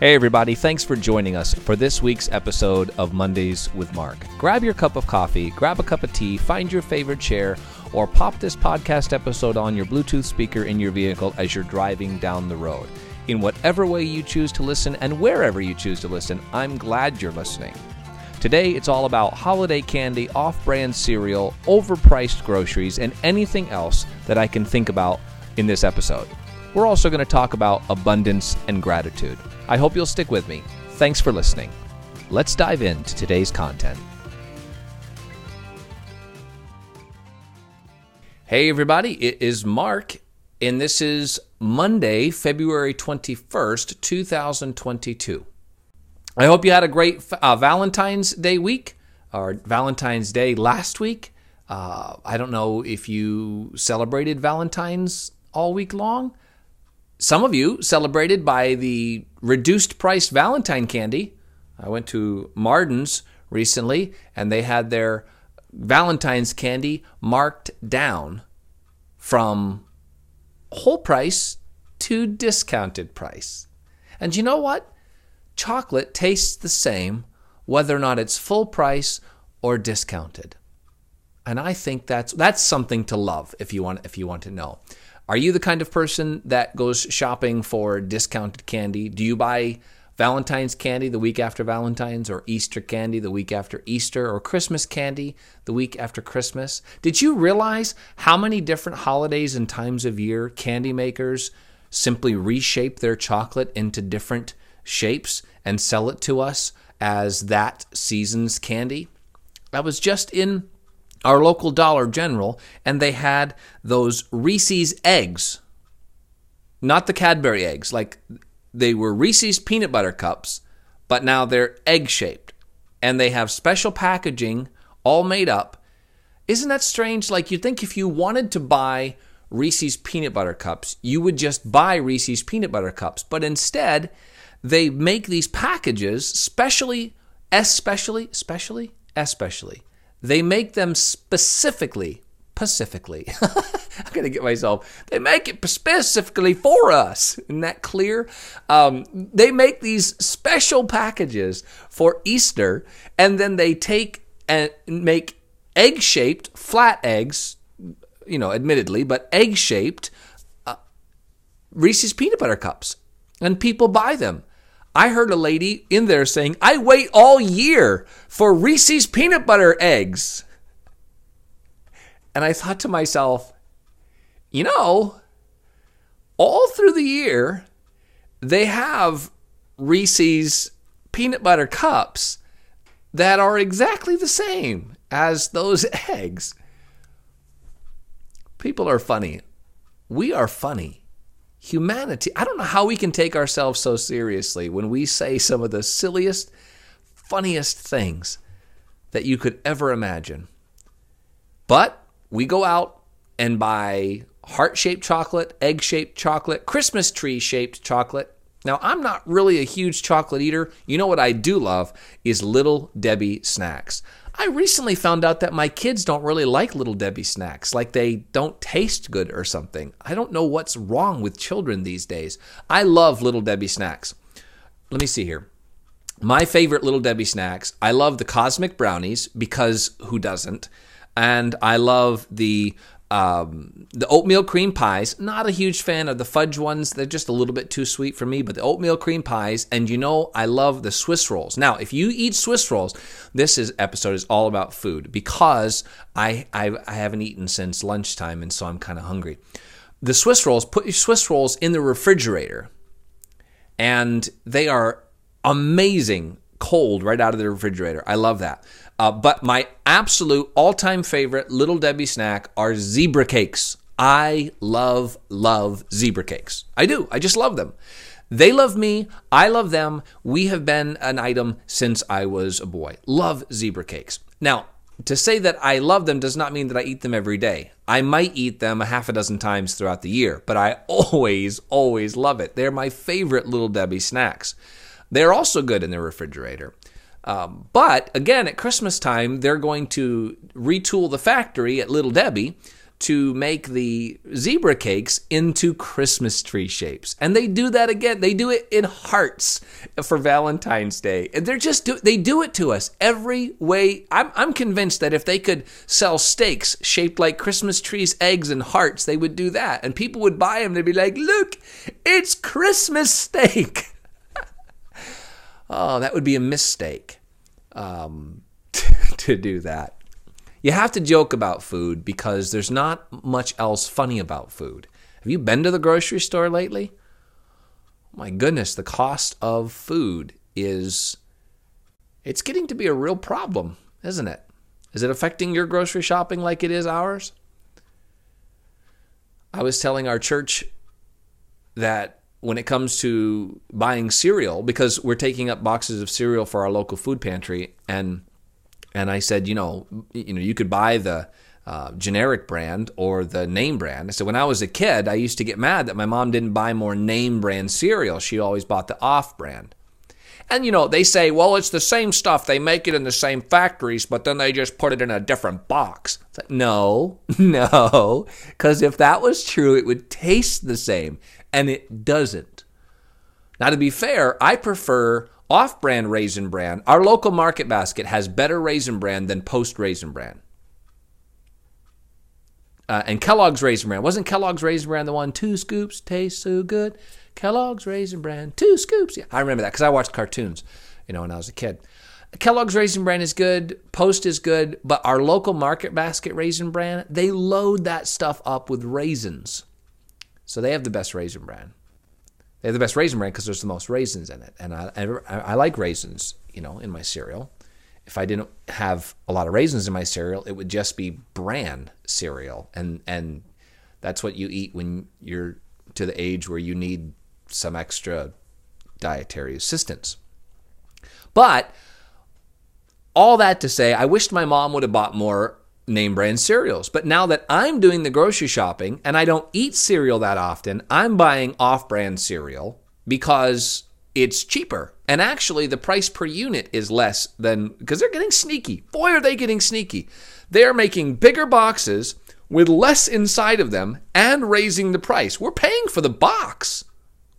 Hey, everybody, thanks for joining us for this week's episode of Mondays with Mark. Grab your cup of coffee, grab a cup of tea, find your favorite chair, or pop this podcast episode on your Bluetooth speaker in your vehicle as you're driving down the road. In whatever way you choose to listen and wherever you choose to listen, I'm glad you're listening. Today, it's all about holiday candy, off brand cereal, overpriced groceries, and anything else that I can think about in this episode. We're also going to talk about abundance and gratitude. I hope you'll stick with me. Thanks for listening. Let's dive into today's content. Hey, everybody, it is Mark, and this is Monday, February 21st, 2022. I hope you had a great uh, Valentine's Day week or Valentine's Day last week. Uh, I don't know if you celebrated Valentine's all week long. Some of you celebrated by the reduced price Valentine candy. I went to Marden's recently and they had their Valentine's candy marked down from whole price to discounted price. And you know what? Chocolate tastes the same whether or not it's full price or discounted. And I think that's that's something to love if you want if you want to know. Are you the kind of person that goes shopping for discounted candy? Do you buy Valentine's candy the week after Valentine's, or Easter candy the week after Easter, or Christmas candy the week after Christmas? Did you realize how many different holidays and times of year candy makers simply reshape their chocolate into different shapes and sell it to us as that season's candy? I was just in our local Dollar General, and they had those Reese's eggs, not the Cadbury eggs. Like they were Reese's peanut butter cups, but now they're egg shaped, and they have special packaging all made up. Isn't that strange? Like you'd think if you wanted to buy Reese's peanut butter cups, you would just buy Reese's peanut butter cups, but instead they make these packages specially, especially, especially, especially they make them specifically, specifically. I'm going to get myself. They make it specifically for us. Isn't that clear? Um, they make these special packages for Easter, and then they take and make egg shaped, flat eggs, you know, admittedly, but egg shaped uh, Reese's peanut butter cups. And people buy them. I heard a lady in there saying, I wait all year for Reese's peanut butter eggs. And I thought to myself, you know, all through the year, they have Reese's peanut butter cups that are exactly the same as those eggs. People are funny. We are funny humanity. I don't know how we can take ourselves so seriously when we say some of the silliest, funniest things that you could ever imagine. But we go out and buy heart shaped chocolate, egg shaped chocolate, Christmas tree shaped chocolate. Now, I'm not really a huge chocolate eater. You know what I do love is Little Debbie snacks. I recently found out that my kids don't really like Little Debbie snacks, like they don't taste good or something. I don't know what's wrong with children these days. I love Little Debbie snacks. Let me see here. My favorite Little Debbie snacks, I love the Cosmic Brownies because who doesn't? And I love the um, the oatmeal cream pies, not a huge fan of the fudge ones. They're just a little bit too sweet for me, but the oatmeal cream pies, and you know, I love the Swiss rolls. Now, if you eat Swiss rolls, this is, episode is all about food because I, I, I haven't eaten since lunchtime, and so I'm kind of hungry. The Swiss rolls, put your Swiss rolls in the refrigerator, and they are amazing cold right out of the refrigerator. I love that. Uh, but my absolute all time favorite Little Debbie snack are zebra cakes. I love, love zebra cakes. I do. I just love them. They love me. I love them. We have been an item since I was a boy. Love zebra cakes. Now, to say that I love them does not mean that I eat them every day. I might eat them a half a dozen times throughout the year, but I always, always love it. They're my favorite Little Debbie snacks. They're also good in the refrigerator. Um, but again, at Christmas time, they're going to retool the factory at Little Debbie to make the zebra cakes into Christmas tree shapes. And they do that again. They do it in hearts for Valentine's Day. And they're just do, they do it to us every way. I'm I'm convinced that if they could sell steaks shaped like Christmas trees, eggs and hearts, they would do that. And people would buy them. They'd be like, "Look, it's Christmas steak." oh, that would be a mistake. Um, to do that. You have to joke about food because there's not much else funny about food. Have you been to the grocery store lately? My goodness, the cost of food is it's getting to be a real problem, isn't it? Is it affecting your grocery shopping like it is ours? I was telling our church that when it comes to buying cereal, because we're taking up boxes of cereal for our local food pantry, and and I said, you know, you know, you could buy the uh, generic brand or the name brand. So when I was a kid, I used to get mad that my mom didn't buy more name brand cereal. She always bought the off brand. And you know, they say, well, it's the same stuff. They make it in the same factories, but then they just put it in a different box. It's like, no, no, because if that was true, it would taste the same, and it doesn't. Now, to be fair, I prefer off brand Raisin Bran, our local market basket has better Raisin Bran than post Raisin Bran. Uh, and Kellogg's Raisin Bran. Wasn't Kellogg's Raisin Bran the one, two scoops, taste so good? Kellogg's Raisin Bran, two scoops. Yeah, I remember that because I watched cartoons, you know, when I was a kid. Kellogg's Raisin Bran is good, Post is good, but our local market basket Raisin Bran, they load that stuff up with raisins. So they have the best Raisin Bran. They have the best raisin bran because there's the most raisins in it, and I, I, I like raisins, you know, in my cereal. If I didn't have a lot of raisins in my cereal, it would just be bran cereal, and and that's what you eat when you're to the age where you need some extra dietary assistance. But all that to say, I wished my mom would have bought more name brand cereals. But now that I'm doing the grocery shopping and I don't eat cereal that often, I'm buying off brand cereal because it's cheaper. And actually, the price per unit is less than because they're getting sneaky. Boy, are they getting sneaky. They're making bigger boxes with less inside of them and raising the price. We're paying for the box.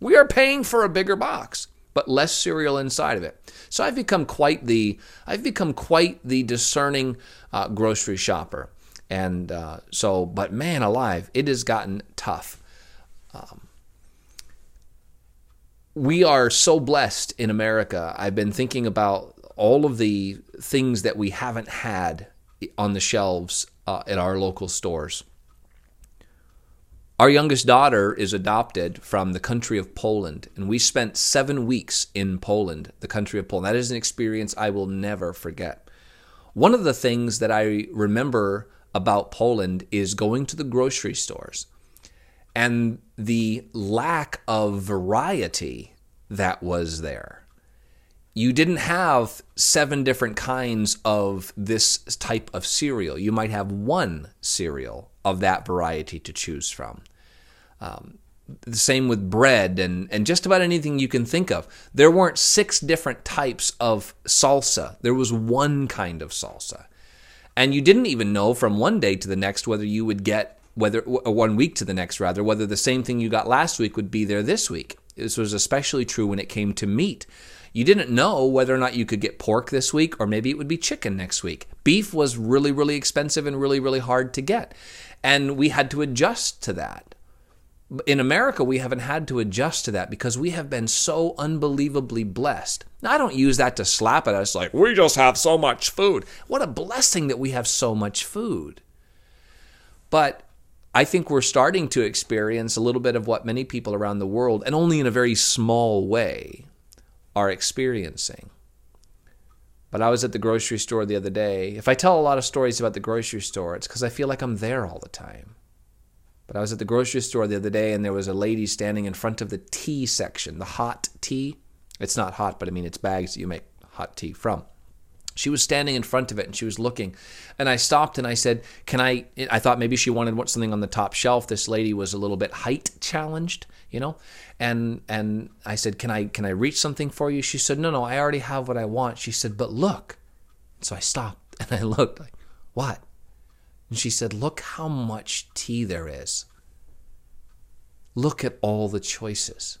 We are paying for a bigger box, but less cereal inside of it. So I've become quite the I've become quite the discerning uh, grocery shopper. And uh, so, but man alive, it has gotten tough. Um, we are so blessed in America. I've been thinking about all of the things that we haven't had on the shelves uh, at our local stores. Our youngest daughter is adopted from the country of Poland, and we spent seven weeks in Poland, the country of Poland. That is an experience I will never forget. One of the things that I remember about Poland is going to the grocery stores and the lack of variety that was there. You didn't have seven different kinds of this type of cereal. You might have one cereal of that variety to choose from. Um, the same with bread and, and just about anything you can think of. There weren't six different types of salsa, there was one kind of salsa. And you didn't even know from one day to the next whether you would get, whether one week to the next rather, whether the same thing you got last week would be there this week. This was especially true when it came to meat. You didn't know whether or not you could get pork this week or maybe it would be chicken next week. Beef was really, really expensive and really, really hard to get. And we had to adjust to that in America, we haven't had to adjust to that because we have been so unbelievably blessed. Now, I don't use that to slap at us like, we just have so much food. What a blessing that we have so much food. But I think we're starting to experience a little bit of what many people around the world, and only in a very small way, are experiencing. But I was at the grocery store the other day. If I tell a lot of stories about the grocery store, it's because I feel like I'm there all the time. But I was at the grocery store the other day and there was a lady standing in front of the tea section, the hot tea. It's not hot, but I mean, it's bags that you make hot tea from. She was standing in front of it and she was looking. And I stopped and I said, Can I? I thought maybe she wanted something on the top shelf. This lady was a little bit height challenged, you know? And and I said, Can I can I reach something for you? She said, No, no, I already have what I want. She said, But look. So I stopped and I looked like, What? And she said, Look how much tea there is. Look at all the choices.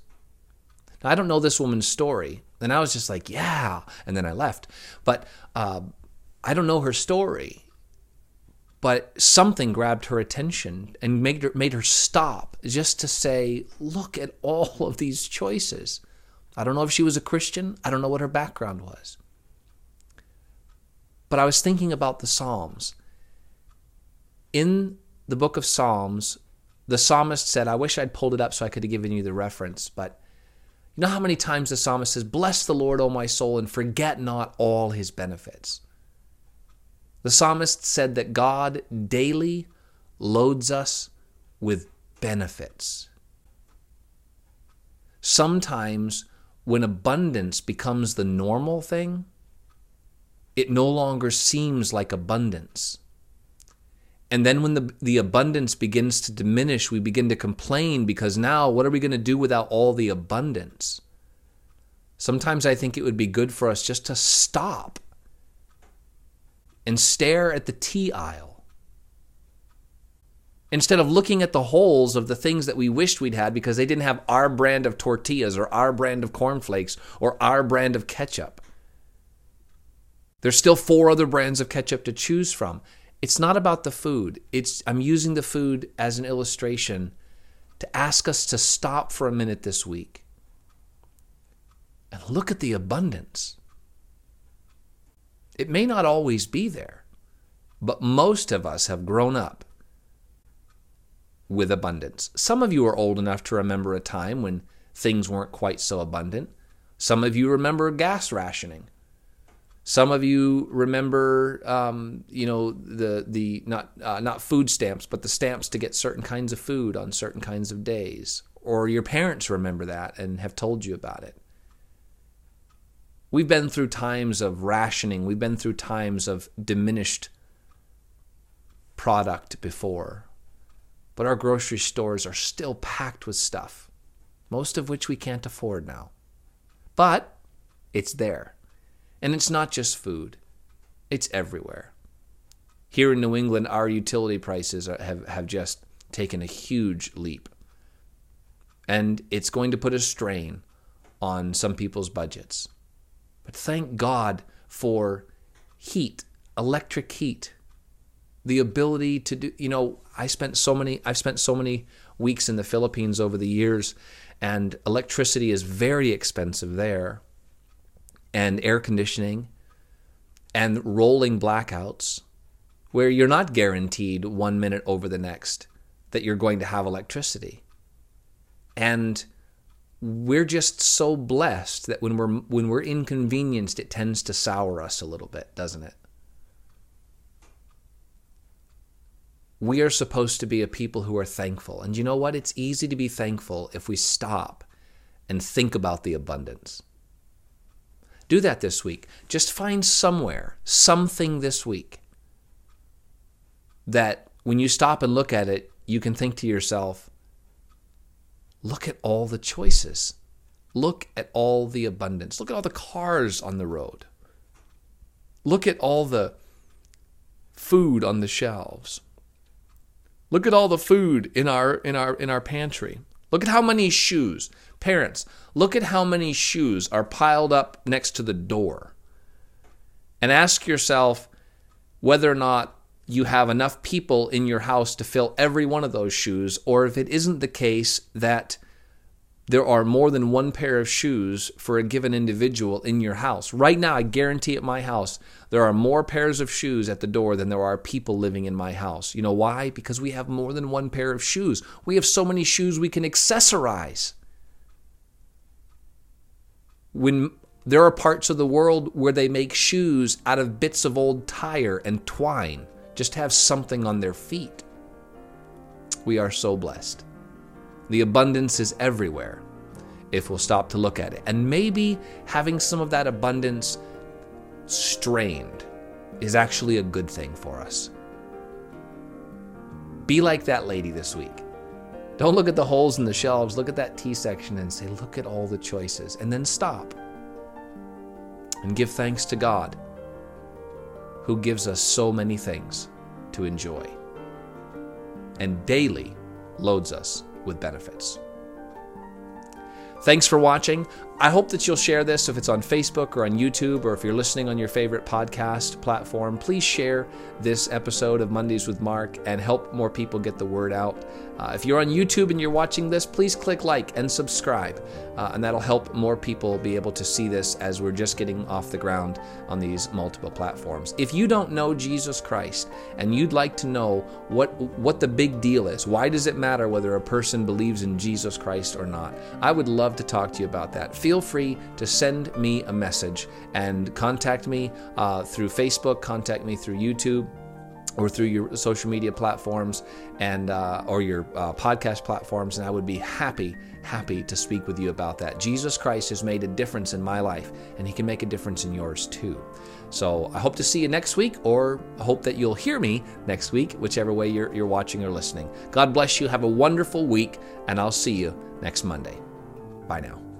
Now, I don't know this woman's story. And I was just like, Yeah. And then I left. But uh, I don't know her story. But something grabbed her attention and made her, made her stop just to say, Look at all of these choices. I don't know if she was a Christian. I don't know what her background was. But I was thinking about the Psalms. In the book of Psalms, the psalmist said, I wish I'd pulled it up so I could have given you the reference, but you know how many times the psalmist says, Bless the Lord, O my soul, and forget not all his benefits. The psalmist said that God daily loads us with benefits. Sometimes, when abundance becomes the normal thing, it no longer seems like abundance. And then when the, the abundance begins to diminish, we begin to complain because now what are we going to do without all the abundance? Sometimes I think it would be good for us just to stop and stare at the tea aisle. Instead of looking at the holes of the things that we wished we'd had because they didn't have our brand of tortillas or our brand of cornflakes or our brand of ketchup. There's still four other brands of ketchup to choose from. It's not about the food. It's I'm using the food as an illustration to ask us to stop for a minute this week and look at the abundance. It may not always be there, but most of us have grown up with abundance. Some of you are old enough to remember a time when things weren't quite so abundant. Some of you remember gas rationing. Some of you remember, um, you know, the the not uh, not food stamps, but the stamps to get certain kinds of food on certain kinds of days, or your parents remember that and have told you about it. We've been through times of rationing. We've been through times of diminished product before, but our grocery stores are still packed with stuff, most of which we can't afford now. But it's there. And it's not just food, it's everywhere. Here in New England, our utility prices are, have, have just taken a huge leap. And it's going to put a strain on some people's budgets. But thank God for heat, electric heat, the ability to do, you know, I spent so many, I've spent so many weeks in the Philippines over the years, and electricity is very expensive there and air conditioning and rolling blackouts where you're not guaranteed one minute over the next that you're going to have electricity. And we're just so blessed that when we're when we're inconvenienced it tends to sour us a little bit, doesn't it? We are supposed to be a people who are thankful. And you know what? It's easy to be thankful if we stop and think about the abundance. Do that this week. Just find somewhere, something this week that when you stop and look at it, you can think to yourself, look at all the choices. Look at all the abundance. Look at all the cars on the road. Look at all the food on the shelves. Look at all the food in our in our in our pantry. Look at how many shoes. Parents, look at how many shoes are piled up next to the door. And ask yourself whether or not you have enough people in your house to fill every one of those shoes, or if it isn't the case that there are more than one pair of shoes for a given individual in your house. Right now, I guarantee at my house, there are more pairs of shoes at the door than there are people living in my house. You know why? Because we have more than one pair of shoes. We have so many shoes we can accessorize. When there are parts of the world where they make shoes out of bits of old tire and twine, just have something on their feet. We are so blessed. The abundance is everywhere if we'll stop to look at it. And maybe having some of that abundance strained is actually a good thing for us. Be like that lady this week. Don't look at the holes in the shelves, look at that tea section and say, look at all the choices, and then stop and give thanks to God who gives us so many things to enjoy. and daily loads us with benefits. Thanks for watching. I hope that you'll share this if it's on Facebook or on YouTube or if you're listening on your favorite podcast platform. Please share this episode of Mondays with Mark and help more people get the word out. Uh, if you're on YouTube and you're watching this, please click like and subscribe, uh, and that'll help more people be able to see this as we're just getting off the ground on these multiple platforms. If you don't know Jesus Christ and you'd like to know what what the big deal is, why does it matter whether a person believes in Jesus Christ or not? I would love to talk to you about that. Feel free to send me a message and contact me uh, through Facebook, contact me through YouTube or through your social media platforms and uh, or your uh, podcast platforms and i would be happy happy to speak with you about that. Jesus christ has made a difference in my life and he can make a difference in yours too. So i hope to see you next week or I hope that you'll hear me next week whichever way you're, you're watching or listening. God bless you. Have a wonderful week and i'll see you next monday. Bye now